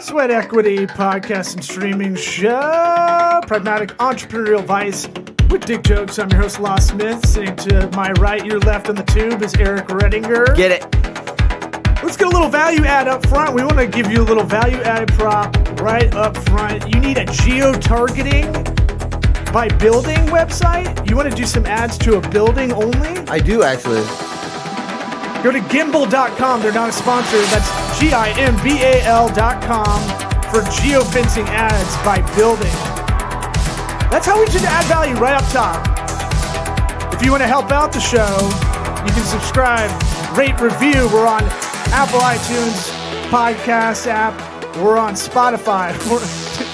Sweat Equity podcast and streaming show. Pragmatic entrepreneurial Vice with dick jokes. I'm your host, Law Smith. Sitting to my right, your left on the tube is Eric Redinger. Get it? Let's get a little value add up front. We want to give you a little value added prop right up front. You need a geo targeting by building website. You want to do some ads to a building only? I do actually. Go to gimbal.com. They're not a sponsor. That's G I M B A L.com for geofencing ads by building. That's how we should add value right up top. If you want to help out the show, you can subscribe, rate, review. We're on Apple iTunes podcast app. We're on Spotify. We're,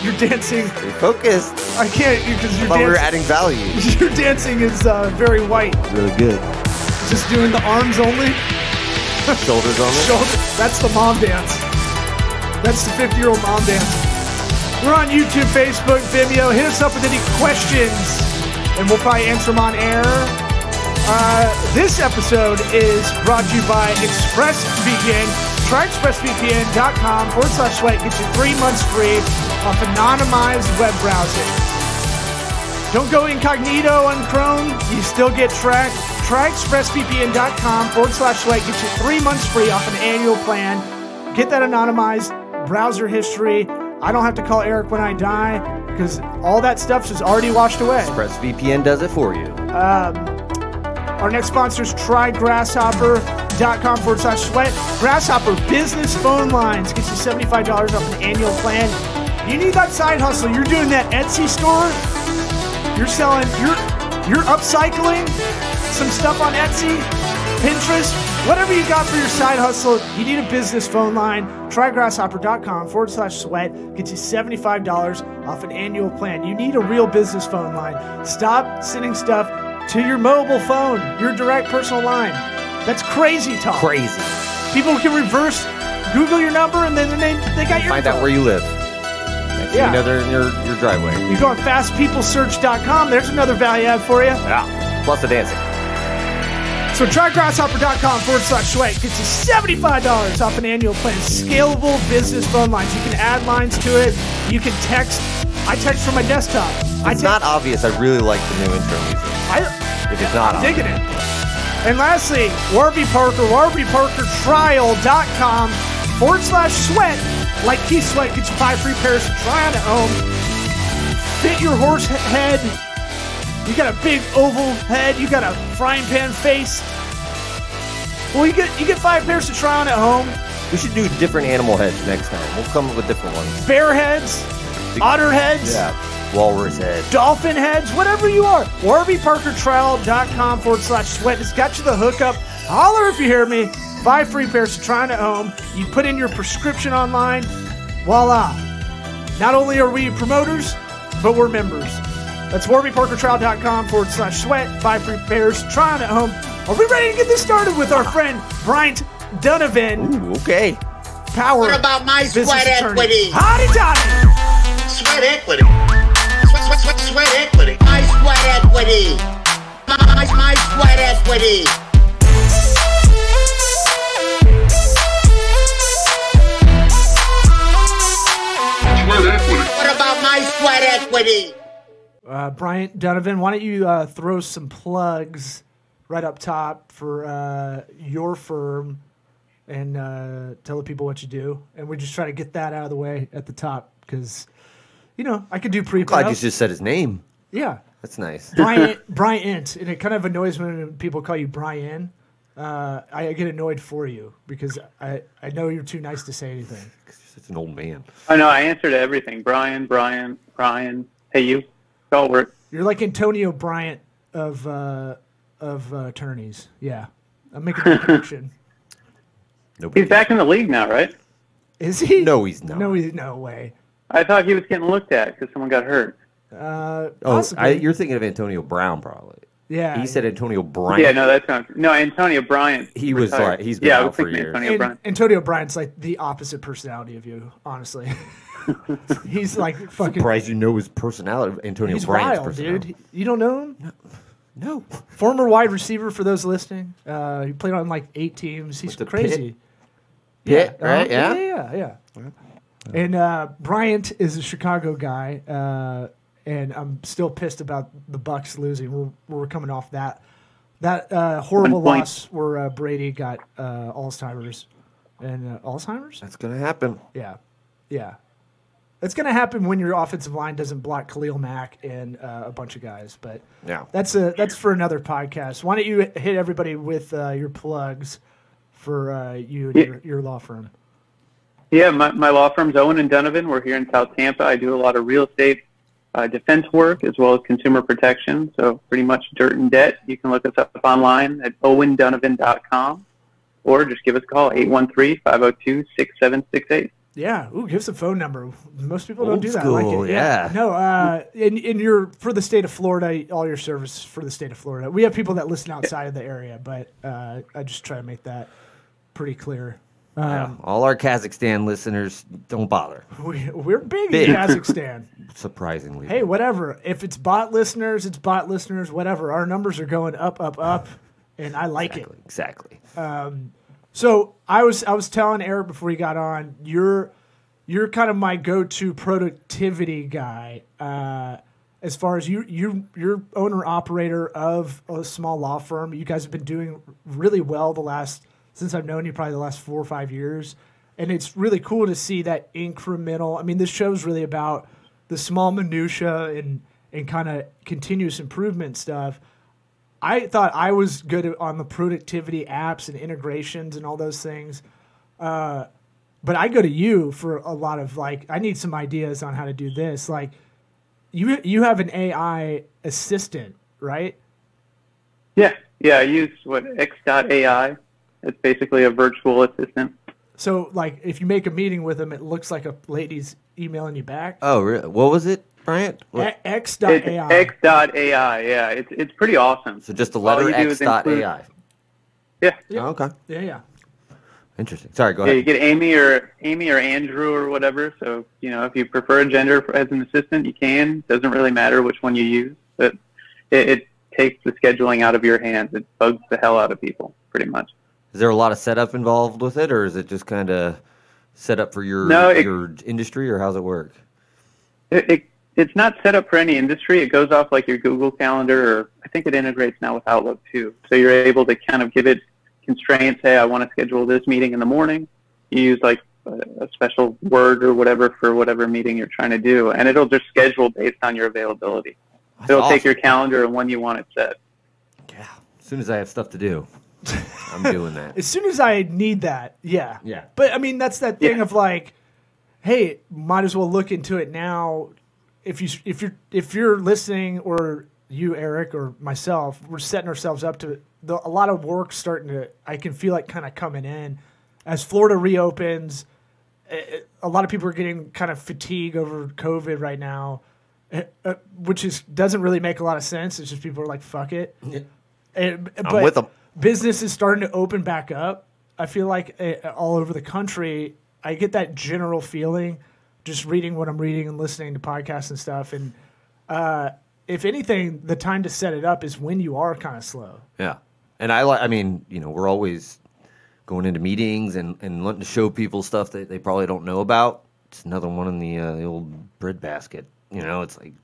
you're dancing. Stay focused. I can't because you're Thought we were dancing. adding value. Your dancing is uh, very white. Really good. Just doing the arms only. Shoulders on it. Shoulder. That's the mom dance. That's the 50 year old mom dance. We're on YouTube, Facebook, Vimeo. Hit us up with any questions, and we'll probably answer them on air. Uh, this episode is brought to you by ExpressVPN. Try expressvpn.com forward slash sweat. Get you three months free off anonymized web browsing. Don't go incognito on Chrome. You still get tracked. Try expressvpn.com forward slash sweat. Get you three months free off an annual plan. Get that anonymized browser history. I don't have to call Eric when I die because all that stuff is already washed away. ExpressVPN does it for you. Um, our next sponsor is try trygrasshopper.com forward slash sweat. Grasshopper business phone lines gets you $75 off an annual plan. You need that side hustle. You're doing that Etsy store. You're selling, you're you're upcycling some stuff on Etsy, Pinterest, whatever you got for your side hustle. You need a business phone line. Trygrasshopper.com forward slash sweat gets you $75 off an annual plan. You need a real business phone line. Stop sending stuff to your mobile phone, your direct personal line. That's crazy talk. Crazy. People can reverse Google your number and then they, they got your Find out where you live. Next Yeah. you know, they're in your, your driveway. You go on fastpeoplesearch.com. There's another value add for you. Yeah. Plus the dancing. So try grasshopper.com forward slash sweat. Gets you $75 off an annual plan. Scalable business phone lines. You can add lines to it. You can text. I text from my desktop. I It's te- not obvious. I really like the new intro music. I, If it's not I'm digging obvious. it. And lastly, Warby Parker, WarbyParkerTrial.com forward slash sweat. Like Keith Sweat gets you five free pairs to try on at home. Fit your horse head. You got a big oval head. You got a frying pan face. Well, you get you get five pairs to try on at home. We should do different animal heads next time. We'll come up with different ones. Bear heads, otter heads, Yeah. Walrus head. dolphin heads, whatever you are. WarbyParkerTrial.com forward slash sweat. It's got you the hookup. Holler if you hear me. Five free pairs to try on at home. You put in your prescription online. Voila. Not only are we promoters, but we're members. That's WarbyParkerTrial.com forward slash sweat. Five free pairs try on at home. Are we ready to get this started with our friend Bryant Dunivan, Ooh, okay. Power What about my sweat Attorney? equity? Howdy, Toddy. Sweat equity. Sweat, sweat, sweat, sweat equity. My sweat equity. My, my, my sweat equity. What about my sweat equity? Uh, Bryant Dunivan, why don't you uh, throw some plugs right up top for uh, your firm and uh, tell the people what you do? And we just try to get that out of the way at the top because, you know, I could do pre Glad you just said his name. Yeah. That's nice. Bryant, Bryant. And it kind of annoys me when people call you Brian. Uh, I get annoyed for you because I, I know you're too nice to say anything. It's an old man. I know. I answer to everything. Brian, Brian, Brian. Hey, you. It's all work. You're like Antonio Bryant of uh, of uh, attorneys. Yeah, I'm making a connection. Nobody He's back in the league now, right? Is he? No, he's not. No, he's no way. I thought he was getting looked at because someone got hurt. Uh, Oh. I, you're thinking of Antonio Brown, probably. yeah. He said Antonio Bryant. Yeah, no, that's not. No, Antonio Bryant. He was retired. like- he's been yeah, out for years. Antonio And Bryant. Antonio Bryant's like the opposite personality of you, honestly. he's like fucking. Surprised you know his personality. Antonio He's Bryant's wild, personality. dude. You don't know him? No. no. Former wide receiver for those listening. Uh, he played on like eight teams. He's the crazy. Pitt, uh-huh. right? Yeah. Yeah, yeah, yeah. And uh, Bryant is a Chicago guy, uh, and I'm still pissed about the Bucks losing. We're, we're coming off that that uh, horrible loss where uh, Brady got uh, Alzheimer's and uh, Alzheimer's. That's gonna happen. Yeah, yeah. It's going to happen when your offensive line doesn't block Khalil Mack and uh, a bunch of guys, but Yeah. that's a that's for another podcast. Why don't you hit everybody with uh, your plugs for uh, you and Yeah. your, your law firm? Yeah, my, my law firm's Owen and Dunivan. We're here in South Tampa. I do a lot of real estate uh, defense work as well as consumer protection. So pretty much dirt and debt. You can look us up online at owendunivan.com or just give us a call, 813-502-6768. Yeah, ooh, give us a phone number. Most people don't Old do that. I like school, it. yeah. No, uh, in in your for the state of Florida, all your service for the state of Florida. We have people that listen outside of the area, but uh, I just try to make that pretty clear. Yeah. All our Kazakhstan listeners, don't bother. We, we're big, Big. in Kazakhstan. Surprisingly. hey, whatever. If it's bot listeners, it's bot listeners. Whatever. Our numbers are going up, up, up, and I like it. Exactly. So I was I was telling Eric before he got on, you're you're kind of my go-to productivity guy. Uh, as far as you you you're owner operator of a small law firm. You guys have been doing really well the last since I've known you, probably the last four or five years. And it's really cool to see that incremental. I mean, this show's really about the small minutia and and kind of continuous improvement stuff. I thought I was good on the productivity apps and integrations and all those things. Uh, but I go to you for a lot of like, I need some ideas on how to do this. Like, you you have an AI assistant, right? Yeah, yeah, I use what X.AI. It's basically a virtual assistant. So like, if you make a meeting with them, it looks like a lady's emailing you back. Oh, really? What was it, Bryant? What- A- It's X.ai. X.AI. Yeah, it's it's pretty awesome. so just the letter you do X dot include- AI. Yeah, Yeah. Oh, okay. yeah, yeah. Interesting. Sorry, go Yeah, you get Amy or Amy or Andrew or whatever. So you know, if you prefer a gender as an assistant, you can. Doesn't really matter which one you use, but it, it takes the scheduling out of your hands. It bugs the hell out of people, pretty much. Is there a lot of setup involved with it, or is it just kind of set up for your No, it- your industry, or how's it work? It, it it's not set up for any industry. It goes off like your Google Calendar, or I think it integrates now with Outlook too. So you're able to kind of give it constraints. Hey, I want to schedule this meeting in the morning. You use like a, a special word or whatever for whatever meeting you're trying to do, and it'll just schedule based on your availability. That's It'll take your calendar and when you want it set. Yeah. As soon as I have stuff to do, I'm doing that. As soon as I need that, yeah. Yeah. But I mean, that's that thing Yeah. of like, hey, might as well look into it now. If you if you're if you're listening, or you, Eric, or myself, we're setting ourselves up to the, a lot of work starting to. I can feel like kind of coming in as Florida reopens. eh, A lot of people are getting kind of fatigue over COVID right now, eh, which is doesn't really make a lot of sense. It's just people are like, fuck it. Yeah. And, but with 'em. business is starting to open back up. I feel like uh, all over the country, I get that general feeling just reading what I'm reading and listening to podcasts and stuff. And uh, if anything, the time to set it up is when you are kind of slow. Yeah. And I like, I mean, you know, we're always going into meetings and, and wanting to show people stuff that they probably don't know about. It's another one in the, uh, the old bread basket. You know, it's like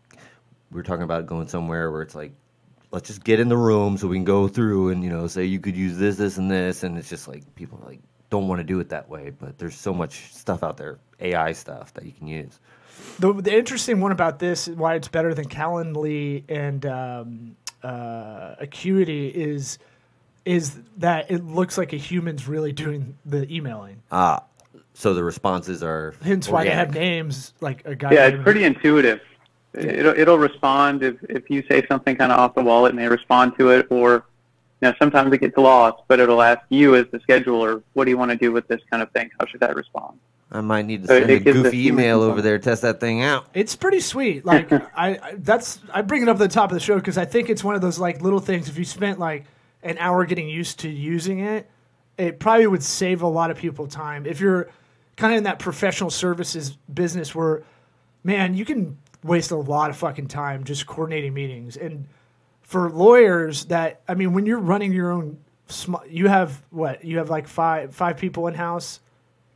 we are talking about going somewhere where it's like, let's just get in the room so we can go through and, you know, say you could use this, this, and this. And it's just like people are like don't want to do it that way. But there's so much stuff out there, AI stuff that you can use. The, the interesting one about this, why it's better than Calendly and um, uh, Acuity, is is that it looks like a human's really doing the emailing. Ah, so the responses are. Hence why they have names like a guy. Yeah, it's pretty intuitive. It'll it'll respond if if you say something kind of off the wall. It may respond to it, or you know sometimes it gets lost, but it'll ask you as the scheduler, what do you want to do with this kind of thing? How should that respond? I might need to So send it a goofy email over component. there, test that thing out. It's pretty sweet. Like I, I, that's I bring it up at the top of the show because I think it's one of those like little things. If you spent like an hour getting used to using it, it probably would save a lot of people time. If you're kind of in that professional services business where, man, you can waste a lot of fucking time just coordinating meetings. And for lawyers, that I mean, when you're running your own, sm- you have what? You have like five five people in house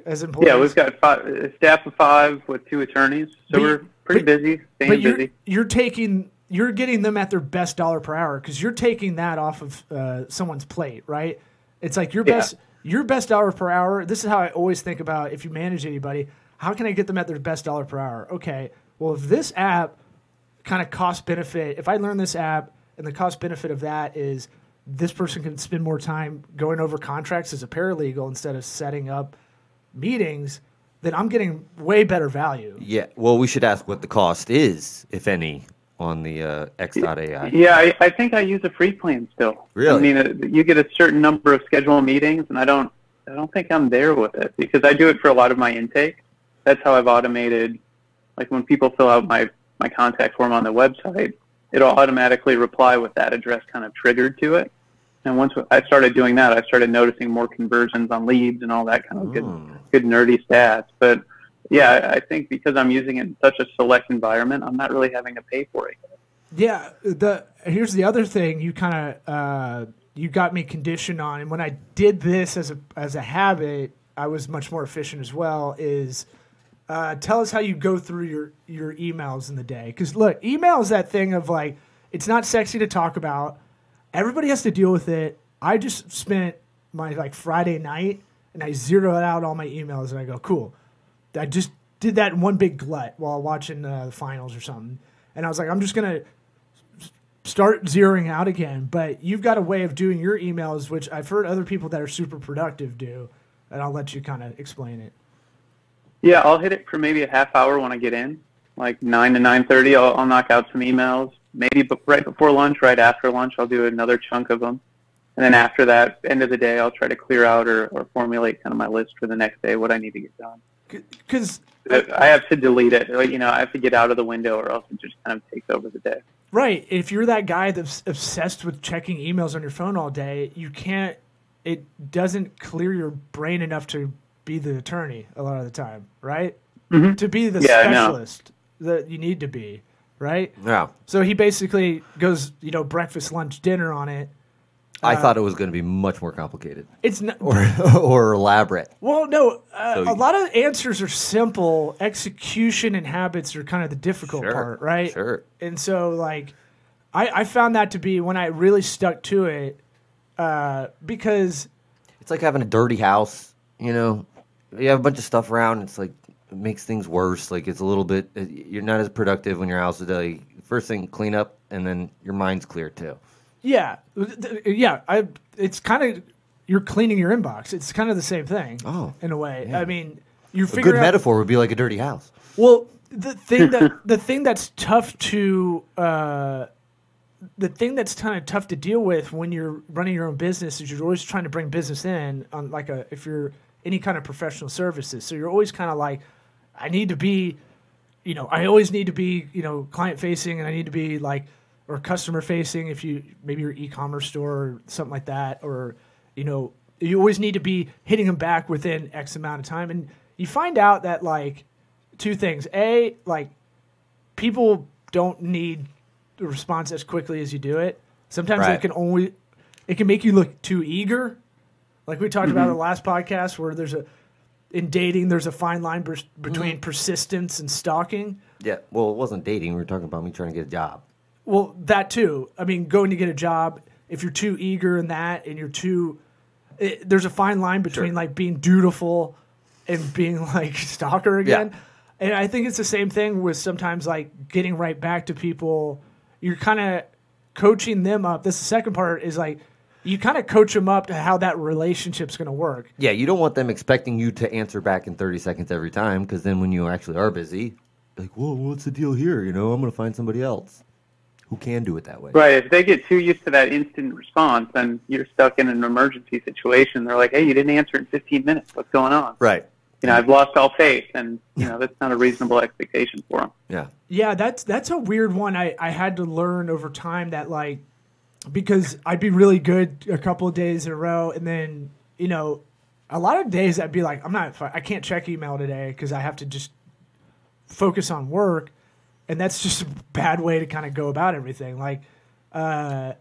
as employees? Yeah, we've got five, a staff of five with two attorneys, so But we're pretty but- busy, but staying you're, busy. you're taking you're getting them at their best dollar per hour because you're taking that off of uh, someone's plate, right? It's like your Yeah. best your best dollar per hour. This is how I always think about if you manage anybody. How can I get them at their best dollar per hour? Okay, well if this app kind of cost benefit, if I learn this app and the cost benefit of that is this person can spend more time going over contracts as a paralegal instead of setting up meetings, then I'm getting way better value. Yeah. Well, we should ask what the cost is, if any, on the uh, X.AI. Yeah, I, I think I use a free plan still. Really? I mean, uh, you get a certain number of scheduled meetings, and I don't, I don't think I'm there with it because I do it for a lot of my intake. That's how I've automated. Like when people fill out my my contact form on the website, it'll automatically reply with that address kind of triggered to it. And once I started doing that, I started noticing more conversions on leads and all that kind of good, good nerdy stats. But yeah, I- I think because I'm using it in such a select environment, I'm not really having to pay for it. Yeah, the here's the other thing you kind of uh, you got me conditioned on, and when I did this as a as a habit, I was much more efficient as well. Is uh, tell us how you go through your your emails in the day, because look, email is that thing of like it's not sexy to talk about. Everybody has to deal with it. I just spent my like Friday night and I zeroed out all my emails and I go, cool. I just did that in one big glut while watching uh, the finals or something, and I was like, I'm just gonna start zeroing out again. But you've got a way of doing your emails, which I've heard other people that are super productive do, and I'll let you kind of explain it. Yeah, I'll hit it for maybe a half hour when I get in, like nine to nine thirty. I'll, I'll knock out some emails. Maybe be- right before lunch, right after lunch, I'll do another chunk of them, and then after that, end of the day, I'll try to clear out or, or formulate kind of my list for the next day, what I need to get done. Because uh, I have to delete it. like, You know, I have to get out of the window, or else it just kind of takes over the day. Right. If you're that guy that's obsessed with checking emails on your phone all day, you can't. It doesn't clear your brain enough to be the attorney a lot of the time, right? To be the Yeah, specialist that you need to be, right? Yeah. So he basically goes, you know, breakfast, lunch, dinner on it. I thought it was going to be much more complicated It's not. or or elaborate. Well, no, uh, So a lot of answers are simple. Execution and habits are kind of the difficult Sure, part, right? sure. And so, like, I, I found that to be when I really stuck to it, uh, because It's like having a dirty house. You know, you have a bunch of stuff around. It's like it makes things worse. Like it's a little bit. You're not as productive when your house is like first thing clean up, and then your mind's clear too. yeah, yeah, I it's kind of you're cleaning your inbox. It's kind of the same thing. Oh, in a way. I mean, you figure A good out, metaphor would be like a dirty house. Well, the thing that the thing that's tough to uh, the thing that's kind of tough to deal with when you're running your own business is you're always trying to bring business in on like a if you're any kind of professional services. So you're always kind of like, I need to be, you know, I always need to be, you know, client facing, and I need to be like or customer facing if you maybe your e-commerce store or something like that, or you know, you always need to be hitting them back within X amount of time, and you find out that like two things: a like people don't need the response as quickly as you do it. Sometimes Right. it can only it can make you look too eager. Like we talked about mm-hmm. in the last podcast, where there's a in dating there's a fine line between mm-hmm. persistence and stalking. Yeah. Well, it wasn't dating. We were talking about me trying to get a job. Well, that too. I mean, going to get a job, if you're too eager in that and you're too, it, there's a fine line between Sure. like being dutiful and being like stalker again. And I think it's the same thing with sometimes like getting right back to people. You're kind of coaching them up. This the second part is like you kind of coach them up to how that relationship's going to work. Yeah, you don't want them expecting you to answer back in 30 seconds every time because then when you actually are busy, like, whoa, what's the deal here? You know, I'm going to find somebody else who can do it that way. Right. If they get too used to that instant response, then you're stuck in an emergency situation. They're like, "Hey, you didn't answer in 15 minutes. What's going on?" Right. You know, I've lost all faith, and you know that's not a reasonable expectation for them. Yeah. Yeah, that's that's a weird one. I, I had to learn over time that like because I'd be really good a couple of days in a row, and then you know a lot of days I'd be like, I'm not, I can't check email today because I have to just focus on work, and that's just a bad way to kind of go about everything. Like, uh,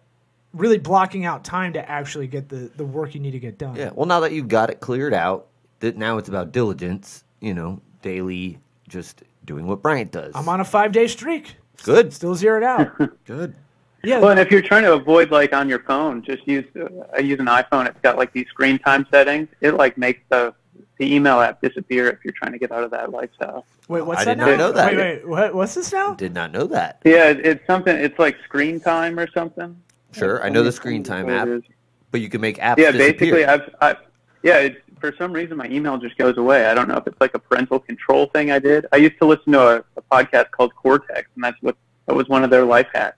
really blocking out time to actually get the the work you need to get done. Yeah. Well, now that you've got it cleared out, that now it's about diligence. You know, daily, just doing what Bryant does. I'm on a five day streak. Good. Still zeroed out. Good. Yeah. Well, and if you're trying to avoid like on your phone, just use. Uh, I use an iPhone. It's got like these screen time settings. It like makes the the email app disappear if you're trying to get out of that lifestyle. wait, what's I that did not know that. Wait, wait, what, what's this now? Did not know that. Yeah, it, it's something. It's like screen time or something. Sure, I know the screen time app, but you can make apps Yeah, disappear. basically, I've, I, yeah, it's, for some reason my email just goes away. I don't know if it's like a parental control thing I did. I used to listen to a, a podcast called Cortex, and that's what that was one of their life hacks.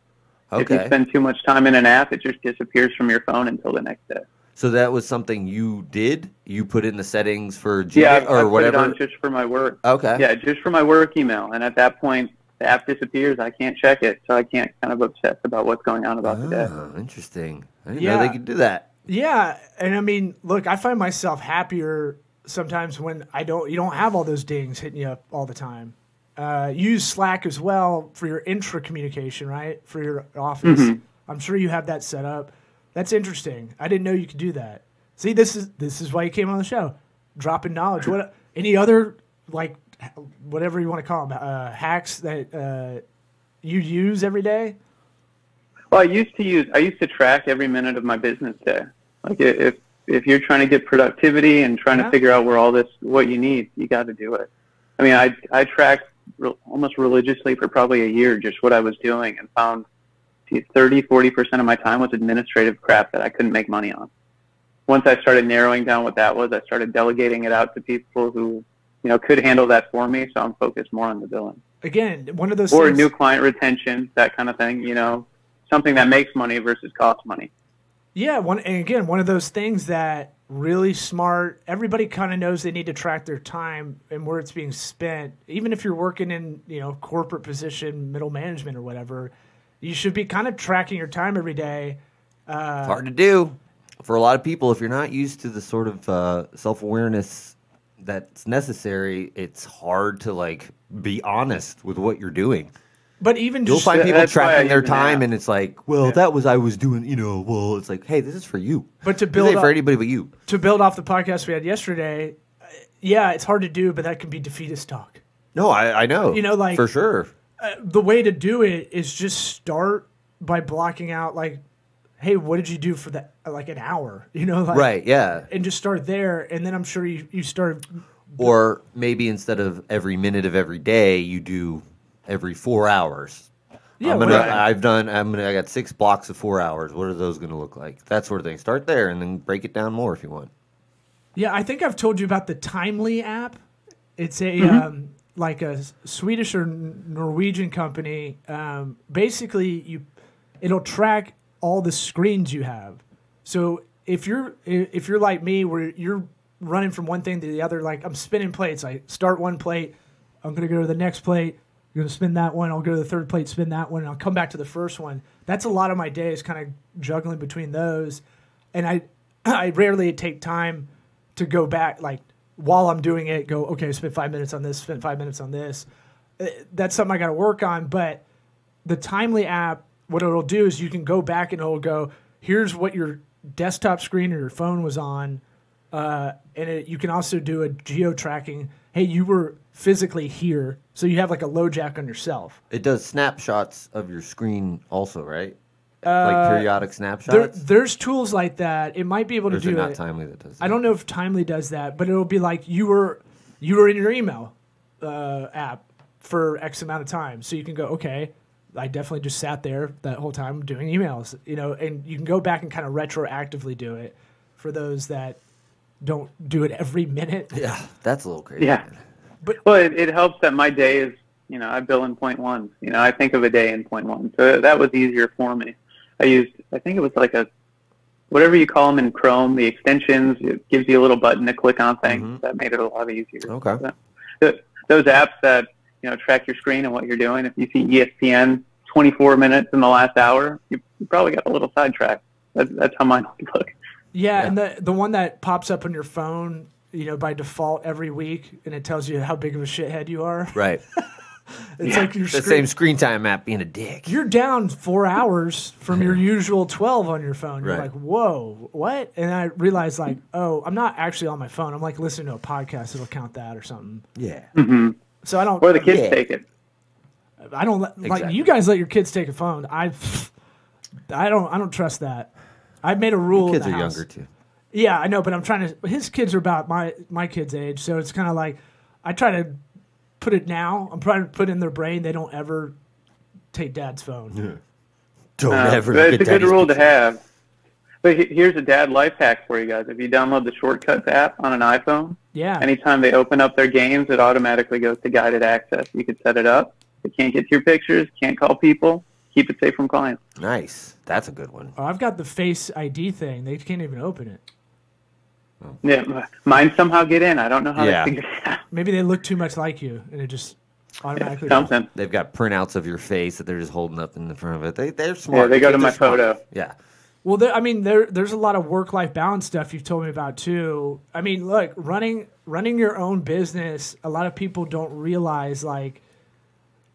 If you spend too much time in an app, it just disappears from your phone until the next day. So that was something you did. You put in the settings for Gmail Yeah, I, or I put whatever. it on just for my work. okay. Yeah, just for my work email, and at that point, the app disappears. I can't check it, so I can't kind of obsess about what's going on about the day. Oh, interesting. I didn't Yeah. know they could do that. Yeah, and I mean, look, I find myself happier sometimes when I don't. You don't have all those dings hitting you up all the time. Uh, use Slack as well for your intra communication, right? For your office. I'm sure you have that set up. That's interesting. I didn't know you could do that. See, this is this is why you came on the show, dropping knowledge. What any other like whatever you want to call them uh, hacks that uh, you use every day? Well, I used to use I used to track every minute of my business day. Like if if you're trying to get productivity and trying Yeah. to figure out where all this what you need, you got to do it. I mean, I I tracked re- almost religiously for probably a year just what I was doing and found see, 30 40 percent of my time was administrative crap that I couldn't make money on. Once I started narrowing down what that was, I started delegating it out to people who you know could handle that for me. So I'm focused more on the billing Again, one of those or things. new client retention, that kind of thing. You know, something that makes money versus costs money. Yeah, one and again, one of those things that really smart. Everybody kind of knows they need to track their time and where it's being spent. Even if you're working in you know corporate position, middle management or whatever, you should be kind of tracking your time every day. It's hard to do for a lot of people if you're not used to the sort of uh, self awareness that's necessary. It's hard to like be honest with what you're doing. But even You'll just find people that's why I tracking their use time, app. and it's like, well, that was I was doing. You know, well, it's like, hey, this is for you. But to This build ain't for up- anybody but you. to build off the podcast we had yesterday, uh, yeah, it's hard to do, but that can be defeatist talk. No, I, I know. You know, like- for sure. Uh, the way to do it is just start by blocking out like, hey, what did you do for that like an hour? You know, like, Right? Yeah. and just start there, and then I'm sure you you start. Or maybe instead of every minute of every day, you do every four hours. Yeah, I'm gonna, right. I've done. I'm gonna. I got six blocks of four hours. What are those gonna look like? That sort of thing. Start there and then break it down more if you want. Yeah, I think I've told you about the Timely app. It's a Mm-hmm. um, like a Swedish or Norwegian company. Um, basically, you it'll track all the screens you have. So if you're if you're like me, where you're running from one thing to the other, like I'm spinning plates. I start one plate, I'm gonna go to the next plate. I'm gonna spin that one. I'll go to the third plate, spin that one, and I'll come back to the first one. That's a lot of my day is kind of juggling between those, and I I rarely take time to go back like while I'm doing it. Go okay, spend five minutes on this, spend five minutes on this. Uh, That's something I got to work on. But the Timely app, what it'll do is you can go back and it'll go, here's what your desktop screen or your phone was on, uh, and it, you can also do a geo tracking. Hey, you were physically here, so you have like a LoJack on yourself. It does snapshots of your screen also, right? like periodic There, snapshots. there's tools like that. It might be able or to is it do not it. timely that does? I don't know if Timely does that, but it'll be like you were you were in your email uh, app for X amount of time, so you can go okay. I definitely just sat there that whole time doing emails, you know, and you can go back and kind of retroactively do it for those that don't do it every minute. Yeah, that's a little crazy. Yeah. But well, it, it helps that my day is, you know, I bill in point ones. You know, I think of a day in point one. So that was easier for me. I used, I think it was like a, whatever you call them in Chrome, the extensions, it gives you a little button to click on things. Mhm. That made it a lot easier. Okay. So, th- those apps that, you know, track your screen and what you're doing, if you see ESPN 24 minutes in the last hour, you, you probably got a little sidetracked. That's, that's how mine would look. Yeah, and the the one that pops up on your phone, you know, by default every week, and it tells you how big of a shithead you are. Right. it's like your The screen, same screen time app being a dick. you're down four hours from your usual 12 on your phone. You're Right. like, whoa, what? And I realized, like, oh, I'm not actually on my phone. I'm like listening to a podcast. It'll count that or something. Yeah. Mm-hmm. So I don't, Or the kids Yeah. take it. I don't let, like you guys let your kids take a phone. I, I don't, I don't trust that. I've made a rule. in Kids are house. younger too. Yeah, I know, but I'm trying to. His kids are about my my kids' age, so it's kind of like I try to put it now. I'm trying to put in their brain they don't ever take dad's phone. Don't Uh, ever. but it's a good daddy's rule to have. But here's a dad life hack for you guys. If you download the Shortcuts app on an iPhone, Yeah, anytime they open up their games, it automatically goes to guided access. You could set it up. They can't get to your pictures, can't call people. Keep it safe from clients. Nice. That's a good one. oh, I've got the Face ID thing. They can't even open it. Hmm. Yeah, mine somehow get in. I don't know how Yeah. to figure it out. Maybe they look too much like you, and it just automatically. Something. They've got printouts of your face that they're just holding up in the front of it. They they're Yeah, they go to Kids my smart. photo. Yeah. Well, there, I mean, there there's a lot of work life balance stuff you've told me about too. I mean, look, running running your own business, a lot of people don't realize like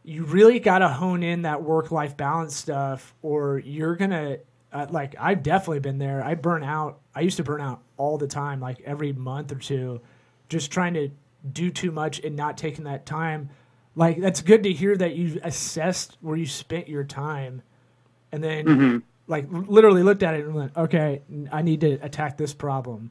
you really got to hone in that work life balance stuff, or you're gonna uh, like. I've definitely been there. I burn out. I used to burn out all the time, like every month or two, just trying to do too much and not taking that time. Like that's good to hear that you assessed where you spent your time and then like literally looked at it and went, okay, I need to attack this problem,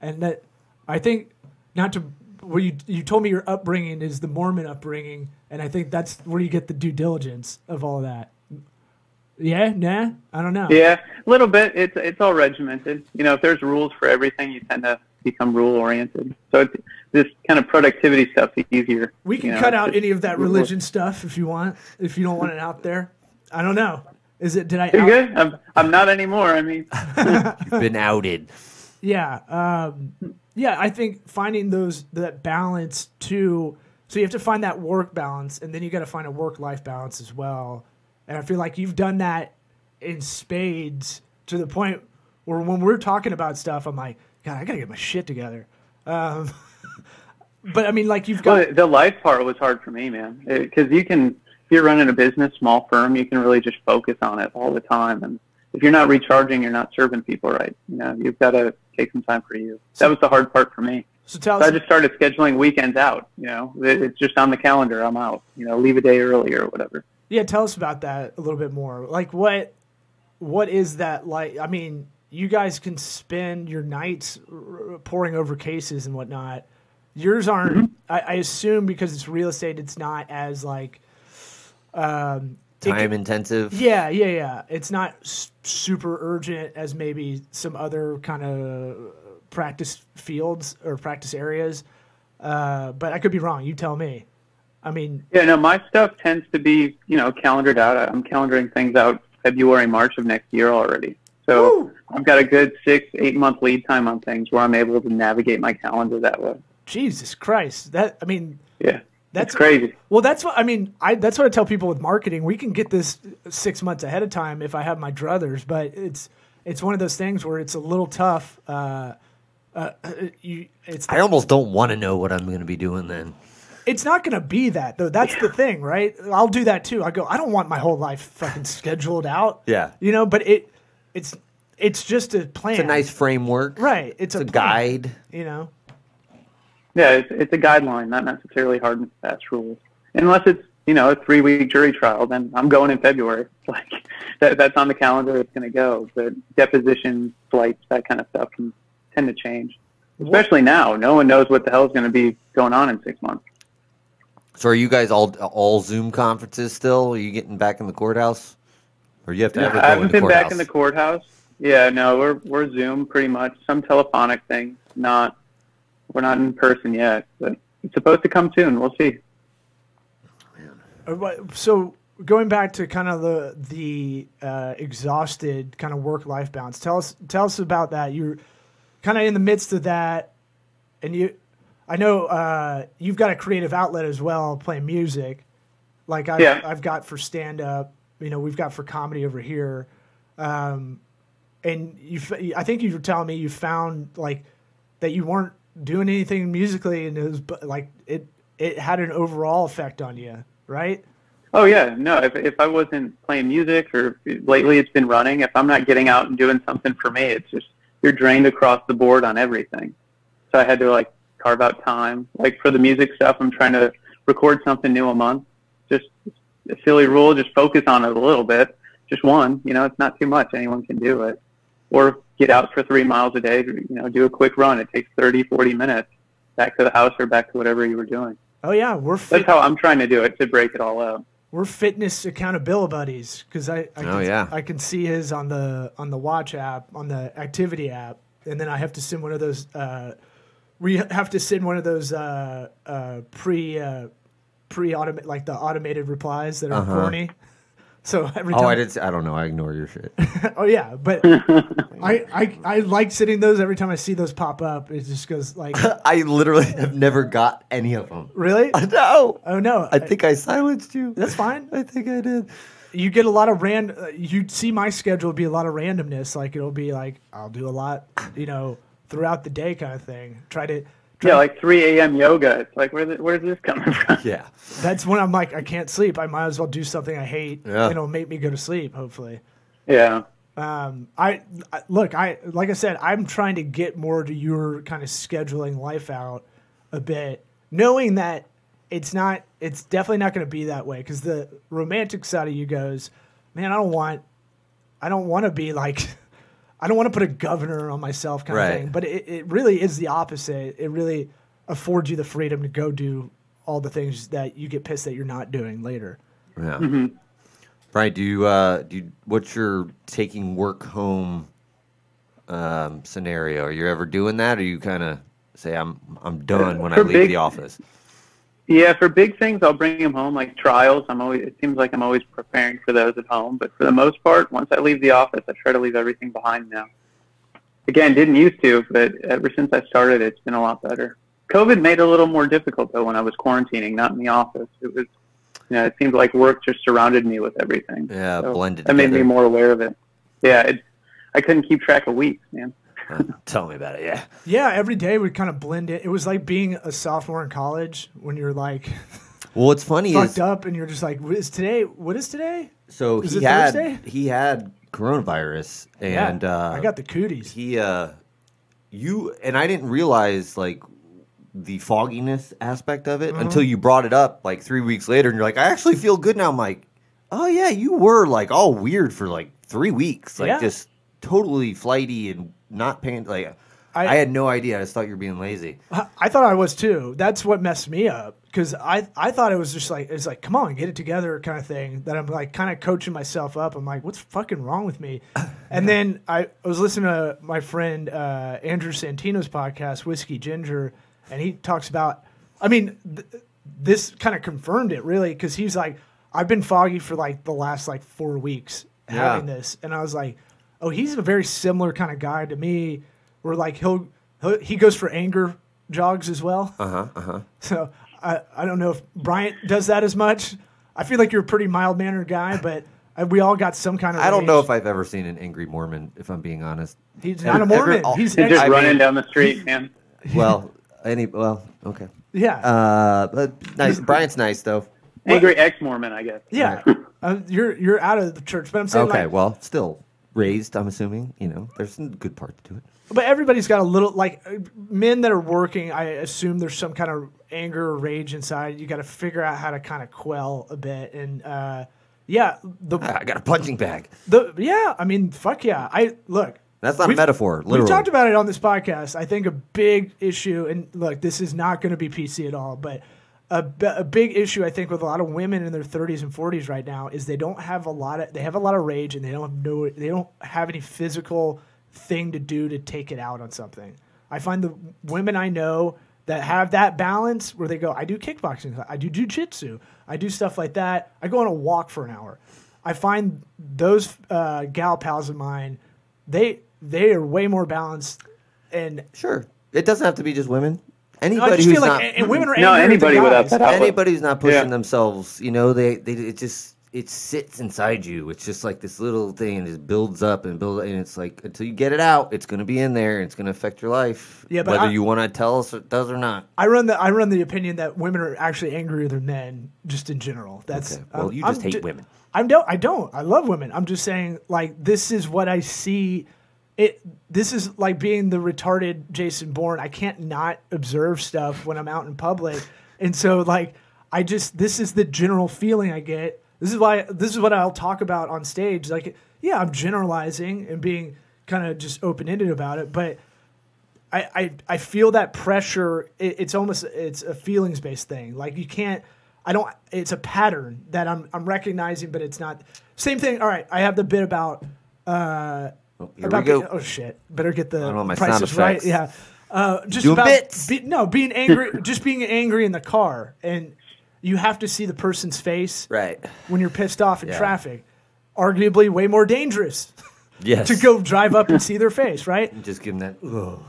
and that I think not to where you you told me your upbringing is the Mormon upbringing, and I think that's where you get the due diligence of all of that. Yeah, nah, I don't know. Yeah, a little bit. It's it's all regimented. You know, if there's rules for everything, you tend to become rule oriented. So it's, this kind of productivity stuff's easier. we can you know, cut out any of that religion stuff if you want. If you don't want it out there, I don't know. Is it? Did I? You're out- good. I'm I'm not anymore. I mean, You've been outed. Yeah, um, yeah. I think finding those that balance too. So you have to find that work balance, and then you got to find a work life balance as well. And I feel like you've done that in spades to the point where when we're talking about stuff, I'm like, God, I gotta get my shit together. Um, but I mean, like you've got well, the life part was hard for me, man, because you can. If you're running a business, small firm, you can really just focus on it all the time. And if you're not recharging, you're not serving people right. You know, you've got to take some time for you. That was the hard part for me. so tell So I just started scheduling weekends out. You know, it's just on the calendar. I'm out. You know, leave a day early or whatever. Yeah, tell us about that a little bit more. Like what what is that like? I mean, you guys can spend your nights poring over cases and whatnot. Yours aren't. I, I assume because it's real estate, it's not as like. Um, Time can- intensive. yeah, yeah, yeah. It's not s- super urgent as maybe some other kind of practice fields or practice areas. Uh, but I could be wrong. You tell me. I mean, Yeah, no, my stuff tends to be, you know, calendared out. I'm calendaring things out February, March of next year already. So Woo! I've got a good six, eight month lead time on things where I'm able to navigate my calendar that way. Jesus Christ. That I mean, Yeah, That's that's crazy. Well, that's what I mean. I that's what I tell people with marketing. We can get this six months ahead of time if I have my druthers, but it's it's one of those things where it's a little tough. Uh, uh, you, it's I almost don't want to know what I'm going to be doing then. it's not going to be that though. That's the thing, right? I'll do that too. I go. I don't want my whole life fucking scheduled out. Yeah. you know. But it it's it's just a plan. It's a nice framework. right. It's, It's a, a plan, guide. You know. Yeah, it's, it's a guideline, not necessarily hard and fast rules. Unless it's, you know, a three week jury trial, then I'm going in February. Like that, that's on the calendar. It's going to go. But depositions, flights, that kind of stuff can tend to change. Especially now, no one knows what the hell is going to be going on in six months. So are you guys all all Zoom conferences still? Are you getting back in the courthouse? Or you have to ever go I haven't into been courthouse? back in the courthouse. Yeah, no, we're we're Zoom pretty much. Some telephonic things. Not we're not in person yet, but it's supposed to come soon. We'll see. So going back to kind of the the uh, exhausted kind of work life balance, tell us tell us about that. You're kind of in the midst of that, and you, I know uh, you've got a creative outlet as well, playing music, like I've, Yeah. I've got for stand up. You know, we've got for comedy over here, um, and you. I think you were telling me you found like that you weren't doing anything musically, and it was like it it had an overall effect on you. right? Oh yeah, no. If if I wasn't playing music or lately it's been running, if I'm not getting out and doing something for me, it's just you're drained across the board on everything. So I had to like carve out time. Like for the music stuff, I'm trying to record something new a month. Just a silly rule, just focus on it a little bit. Just one, you know, it's not too much. Anyone can do it. Or get out for three miles a day. You know, do a quick run. It takes 30, 40 minutes. Back to the house or back to whatever you were doing. Oh yeah, we're That's how I'm trying to do it to break it all out. we're fitness accountability buddies because I I can, Oh, yeah. I can see his on the on the watch app on the activity app, and then I have to send one of those. Uh, we have to send one of those uh, uh, pre uh, pre automate like the automated replies that are corny. So every time, Oh, I did. I don't know. I ignore your shit. oh yeah, but I, I I like sitting those every time I see those pop up. It just goes like, I literally have never got any of them. really? No. Oh no, I think I silenced you. that's fine. I think I did. you get a lot of rand. Uh, you see my schedule be a lot of randomness. Like it'll be like I'll do a lot, you know, throughout the day kind of thing. Try to. Try Yeah, like 3 a.m. yoga. It's like, where the, where's this coming from? Yeah. that's when I'm like I can't sleep. I might as well do something I hate. Yeah. And it'll make me go to sleep. Hopefully. Yeah. Um, I, I look. I like I said. I'm trying to get more to your kind of scheduling life out a bit, knowing that it's not. It's definitely not going to be that way because the romantic side of you goes, man. I don't want. I don't want to be like. I don't want to put a governor on myself kind Right. of thing. But it, it really is the opposite. It really affords you the freedom to go do all the things that you get pissed that you're not doing later. Yeah. Brian, do you uh do you, what's your taking work home um scenario? Are you ever doing that or you kind of say I'm I'm done when I leave big- the office? Yeah, for big things, I'll bring them home, like trials. I'm always. It seems like I'm always preparing for those at home. But for the most part, once I leave the office, I try to leave everything behind now. Again, didn't used to, but ever since I started, it's been a lot better. COVID made it a little more difficult though when I was quarantining, not in the office. It was, you know, it seemed like work just surrounded me with everything. Yeah, blended That made me more aware of it. Yeah, it, I couldn't keep track of weeks, man. Tell me about it. Yeah. Yeah, every day we kind of blend it. It was like being a sophomore in college when you're like Well, what's funny fucked is up and you're just like, what is today? What is today? so Is he had Thursday? he had coronavirus and yeah, uh I got the cooties. he uh you and I didn't realize like the fogginess aspect of it Mm-hmm. until you brought it up like three weeks later and you're like I actually feel good now I'm like oh yeah you were like all weird for like three weeks like Yeah. just totally flighty and not paying like I, I- had no idea I just thought you were being lazy I thought I was too. That's what messed me up because I I thought it was just like it's like come on get it together kind of thing. That I'm like kind of coaching myself up. I'm like what's fucking wrong with me? And then I was listening to my friend uh, Andrew Santino's podcast Whiskey Ginger, and he talks about. I mean, th- this kind of confirmed it really because he's like I've been foggy for like the last like four weeks Yeah. having this, and I was like, oh, he's a very similar kind of guy to me. Where like he'll, he'll he goes for anger jogs as well. uh huh uh huh So I, I don't know if Bryant does that as much. I feel like you're a pretty mild mannered guy, but uh, we all got some kind of. I don't know if I've ever seen an angry Mormon if I'm being honest he's not a Every- Mormon. all- he's You're just ex- I running mean- down the street, man. well any well okay yeah, uh but nice Brian's nice though Angry ex-Mormon, I guess. yeah. Uh, you're you're out of the church, but I'm saying Okay, like, well, still raised. I'm assuming you know there's some good parts to it. but everybody's got a little like men that are working. I assume there's some kind of anger or rage inside. You got to figure out how to kind of quell a bit, and uh, yeah, the I got a punching bag. The yeah, I mean, fuck yeah. I look. That's not a metaphor, We've talked about it on this podcast. I think a big issue, and look, this is not going to be PC at all, but a, a big issue I think with a lot of women in their 30s and 40s right now is they don't have a lot of they have a lot of rage and they don't have no they don't have any physical thing to do to take it out on something. I find the women I know that have that balance where they go, I do kickboxing, I do jujitsu, I do stuff like that. I go on a walk for an hour. I find those uh, gal pals of mine, they they are way more balanced and Sure, it doesn't have to be just women. I Anybody just who's feel like not and- and women are No, angry at the anybody without that outlet. anybody who's not pushing Yeah. themselves, you know, they they it just it sits inside you. It's just like this little thing, and it builds up and builds, and it's like until you get it out, it's gonna be in there. and It's gonna affect your life, Yeah, but whether I- you want to tell us it does or not. I run the I run the opinion that women are actually angrier than men, just in general. That's Okay. Well, I'm- you just I'm hate ju- women. I don't. I don't. I love women. I'm just saying, like, this is what I see. It. This is like being the retarded Jason Bourne. I can't not observe stuff when I'm out in public, and so like, I just this is the general feeling I get. This is why this is what I'll talk about on stage. Like, yeah, I'm generalizing and being kind of just open ended about it, but I, I, I feel that pressure. It, it's almost it's a feelings based thing. Like you can't. I don't. It's a pattern that I'm I'm recognizing, but it's not. Same thing. All right. I have the bit about. Uh, Oh, here about we go. The, oh shit! Better get the prices right. Yeah. Uh, just Doing about be- no being angry. just being angry in the car, and you have to see the person's face Right. when you're pissed off in Yeah. traffic. Arguably, way more dangerous Yes. to go drive up and see their face. Right. Just give them that. Ugh.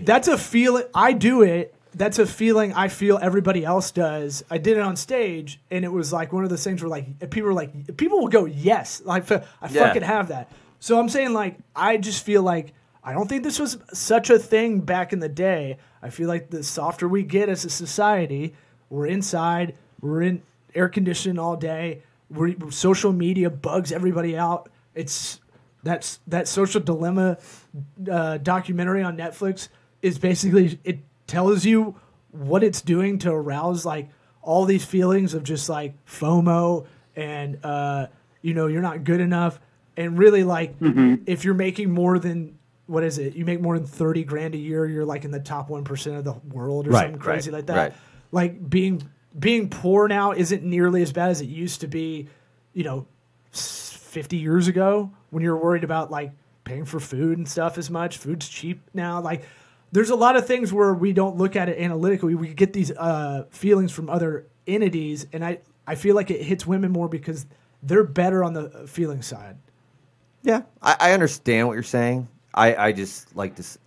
That's a feeling. I do it. That's a feeling I feel everybody else does. I did it on stage, and it was like one of those things where like people were like, people will go yes, like I Yeah. fucking have that. So I'm saying like I just feel like I don't think this was such a thing back in the day. I feel like the softer we get as a society, we're inside, we're in air conditioning all day. We're, social media bugs everybody out. It's that's that social dilemma uh, documentary on Netflix is basically it tells you what it's doing to arouse like all these feelings of just like FOMO and uh, you know you're not good enough and really like if you're making more than what is it? You make more than 30 grand a year you're like in the top 1% of the world or Right, something crazy right, like that. right. like being being poor now isn't nearly as bad as it used to be you know 50 years ago when you're worried about like paying for food and stuff as much. Food's cheap now. Like there's a lot of things where we don't look at it analytically. We get these uh, feelings from other entities and i i feel like it hits women more because they're better on the feeling side Yeah, I, I understand what you're saying. I, I just like this.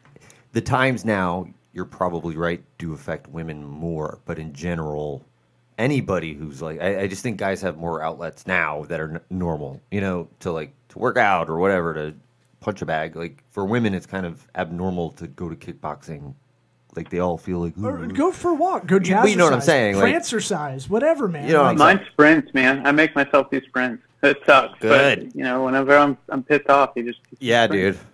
The times now, you're probably right, do affect women more. But in general, anybody who's like, I, I just think guys have more outlets now that are n- normal. You know, to like to work out or whatever, to punch a bag. Like for women, it's kind of abnormal to go to kickboxing. Like they all feel like, or "Ooh." go for a walk go but jazzercise you know what I'm saying, like- prancercise whatever man You know what Like, I'm Mine sprints, man. I make myself do sprints. It sucks. Good. But, you know, whenever I'm I'm pissed off, you just yeah, sprint. dude,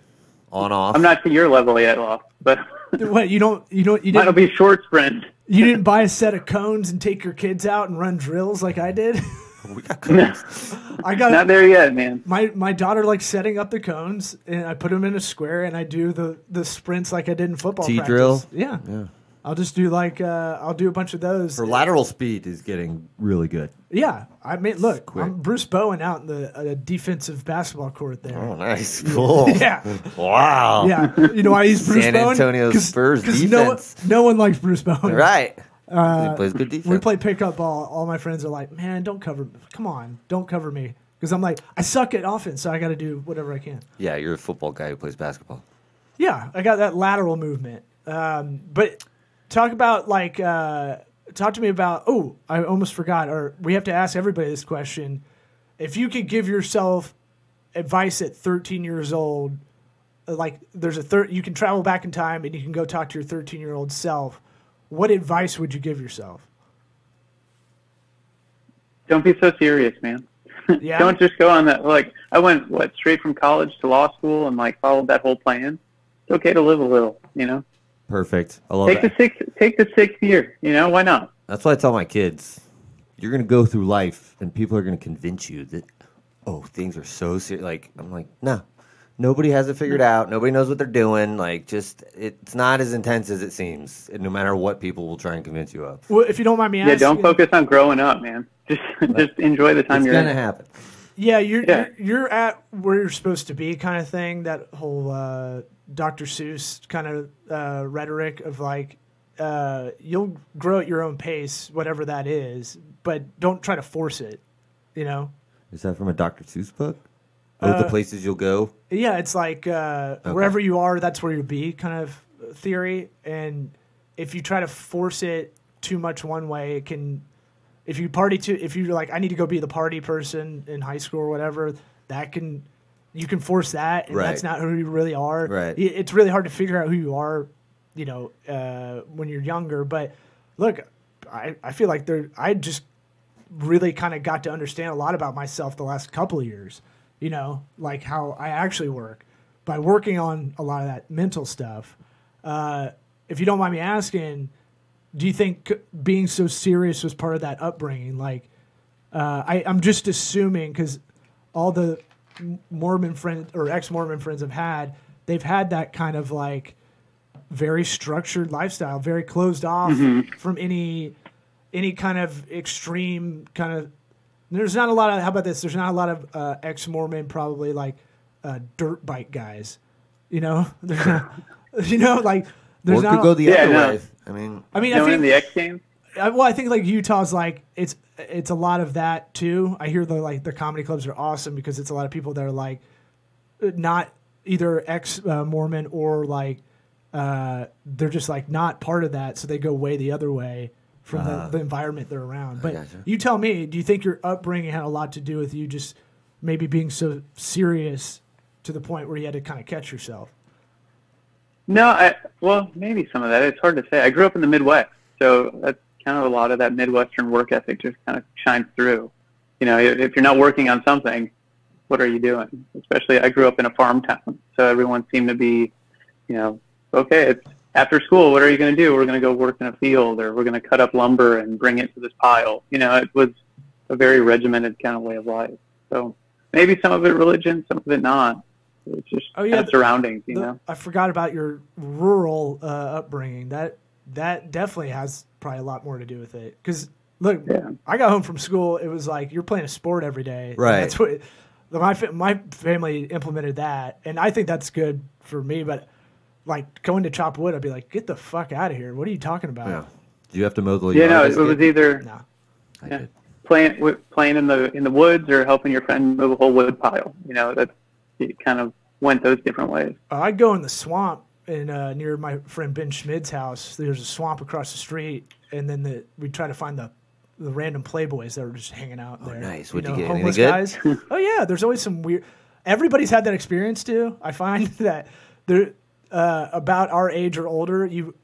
on off. I'm not to your level yet, Law, but what you don't you don't you mine'll didn't be short sprints. You didn't buy a set of cones and take your kids out and run drills like I did. We got cones. I got Not there yet, man. my my daughter likes setting up the cones and I put them in a square and I do the the sprints like I did in football. T practice. drill? Yeah. Yeah. I'll just do like uh, I'll do a bunch of those. Her lateral speed is getting really good. yeah, I mean, look. I'm Bruce Bowen out in the uh, defensive basketball court there. Oh, nice. Cool. Yeah. Wow. Yeah, you know why he's Bruce San Bowen? Antonio 'Cause- Spurs 'cause no one, defense. no one likes Bruce Bowen. Right. He plays good defense. When we play pickup ball, all my friends are like, "Man, don't cover. Come on, don't cover me." Because I'm like, I suck at offense, so I got to do whatever I can. yeah, you're a football guy who plays basketball. Yeah, I got that lateral movement. Um, but talk about like, uh, talk to me about. Oh, I almost forgot. Or we have to ask everybody this question: If you could give yourself advice at 13 years old, uh, like there's a third, you can travel back in time and you can go talk to your 13 year old self. What advice would you give yourself? Don't be so serious, man. Yeah. Don't just go on that. Like I went what straight from college to law school and like followed that whole plan. It's okay to live a little, you know. Perfect. I love Take the sixth. Take the sixth year. You know why not? That's what I tell my kids. You're gonna go through life, and people are gonna convince you that, oh, things are so serious. Like I'm like, no, nobody has it figured out. Nobody knows what they're doing. Like, just it's not as intense as it seems. No matter what people will try and convince you of, Well, if you don't mind me asking, Yeah. Don't focus on growing up, man. Just just enjoy the time it's you're gonna in. happen. Yeah, you're, Yeah. you're you're at where you're supposed to be, kind of thing. That whole uh, Dr. Seuss kind of uh, rhetoric of like, uh, you'll grow at your own pace, whatever that is, but don't try to force it. You know? Is that from a Dr. Seuss book? Oh, Uh, the places you'll go. Yeah, it's like uh, wherever you are, that's where you'll be, kind of theory. And if you try to force it too much one way, it can if you party to if you're like I need to go be the party person in high school or whatever, that can you can force that, and that's not who you really are. Right. It's really hard to figure out who you are, you know, uh, when you're younger. But look, I I feel like there I just really kind of got to understand a lot about myself the last couple of years. You know, like how I actually work by working on a lot of that mental stuff. Uh, if you don't mind me asking, do you think being so serious was part of that upbringing? Like, uh, I, I'm just assuming because all the Mormon friends or ex-Mormon friends have had, they've had that kind of like very structured lifestyle, very closed off from any any kind of extreme kind of. There's not a lot of. How about this? There's not a lot of uh, ex-Mormon probably like uh, dirt bike guys. You know, you know, like Or there's it not. could go the Yeah, other no. way. I mean, I mean, You I know, in think the X Games. I, well, I think like Utah's like it's it's a lot of that too. I hear the like the comedy clubs are awesome because it's a lot of people that are like not either ex uh, Mormon or like uh, they're just like not part of that, so they go way the other way from the, uh-huh. the environment they're around. But gotcha. you tell me, do you think your upbringing had a lot to do with you just maybe being so serious to the point where you had to kind of catch yourself? No, I well maybe some of that. It's hard to say. I grew up in the Midwest, so that's kind of a lot of that Midwestern work ethic just kind of shines through. You know, if if you're not working on something, what are you doing? Especially, I grew up in a farm town, so everyone seemed to be, you know, okay, it's after school. What are you going to do? We're going to go work in a field, or we're going to cut up lumber and bring it to this pile. You know, it was a very regimented kind of way of life. So maybe some of it religion, some of it not. It's just Oh, yeah, kind of the- surroundings, you The- know. I forgot about your rural uh, upbringing. That that definitely has probably a lot more to do with it. Because look, Yeah. I got home from school. It was like you're playing a sport every day. Right. That's what my my family implemented that, and I think that's good for me. But like going to chop wood, I'd be like, get the fuck out of here. What are you talking about? yeah. Do you have to mow the Yeah, no, it was kid? either No. Yeah. playing playing in the in the woods or helping your friend move a whole wood pile. You know, that it kind of went those different ways. Uh, I'd go in the swamp in uh, near my friend Ben Schmid's house. There's a swamp across the street, and then the, we try to find the the random playboys that were just hanging out there. nice. What'd you get? Homeless good? guys. oh yeah, there's always some weird. Everybody's had that experience too. I find that there uh, about our age or older, you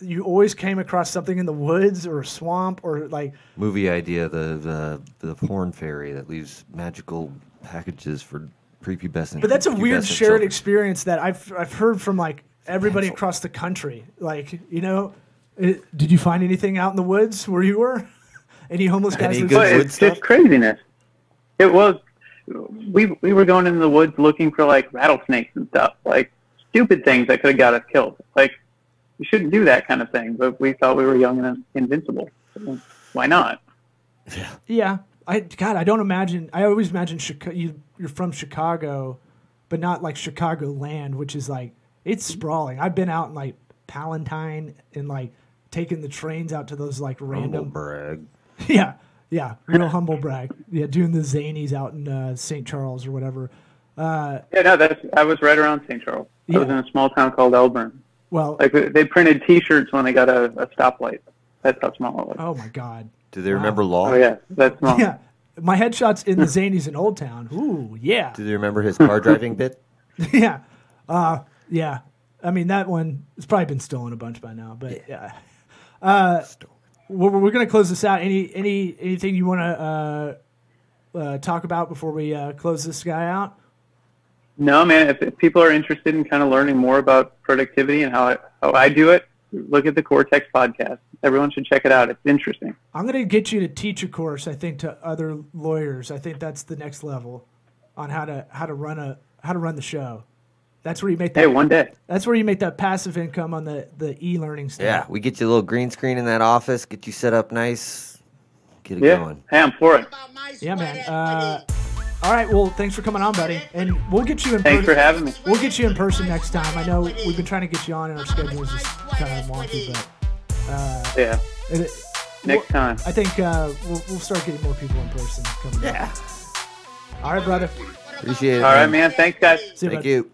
you always came across something in the woods or a swamp or like Movie idea: the the the porn fairy that leaves magical packages for prepubescent. But that's a weird shared children. experience that I've I've heard from like everybody across the country. Like you know, it, did you find anything out in the woods where you were? Any homeless guys? Any that- good But wood it's stuff? just craziness. It was. We we were going in the woods looking for like rattlesnakes and stuff, like stupid things that could have got us killed. Like you shouldn't do that kind of thing, but we thought we were young and invincible. So why not? Yeah, Yeah. I God, I don't imagine. I always imagine Chicago. You, you're from Chicago, but not like Chicago land, which is like it's sprawling. I've been out in like Palatine and like taking the trains out to those like Humble random. brag. Yeah, yeah, real humble brag. Yeah, doing the zanies out in uh, St. Charles or whatever. Uh, Yeah, no, that's. I was right around St. Charles. I was in a small town called Elburn. well, Like they printed T-shirts when they got a, a stoplight. That's how small it was. oh my God. Do they remember Law? Oh yeah, that's small. Yeah, my headshot's in the zanies in Old Town. Ooh, yeah, Do they remember his car driving bit? yeah, uh, yeah. I mean that one has probably been stolen a bunch by now, but yeah. Uh, we're, we're gonna close this out. Any any anything you want to uh, uh, talk about before we uh, close this guy out? No, man. If, if people are interested in kind of learning more about productivity and how I, how I do it, look at the Cortex podcast. Everyone should check it out. It's interesting. I'm gonna get you to teach a course. I think to other lawyers. I think that's the next level on how to how to run a how to run the show. That's where you make that. Hey, one day. That's where you make that passive income on the the e-learning stuff. Yeah, we get you a little green screen in that office, get you set up nice, get it Yeah. going. Hey, I'm for it. Yeah, man. Uh, all right. Well, thanks for coming on, buddy. And we'll get you in. Thanks per- for having me. We'll get you in person next time. I know we've been trying to get you on, and our schedule is just kind of wonky, but uh, Yeah. it, Next time. I think uh, we'll, we'll start getting more people in person coming. Yeah. All right, brother. Appreciate it. All right, man. man. Thanks, guys. See you, Thank bud. you.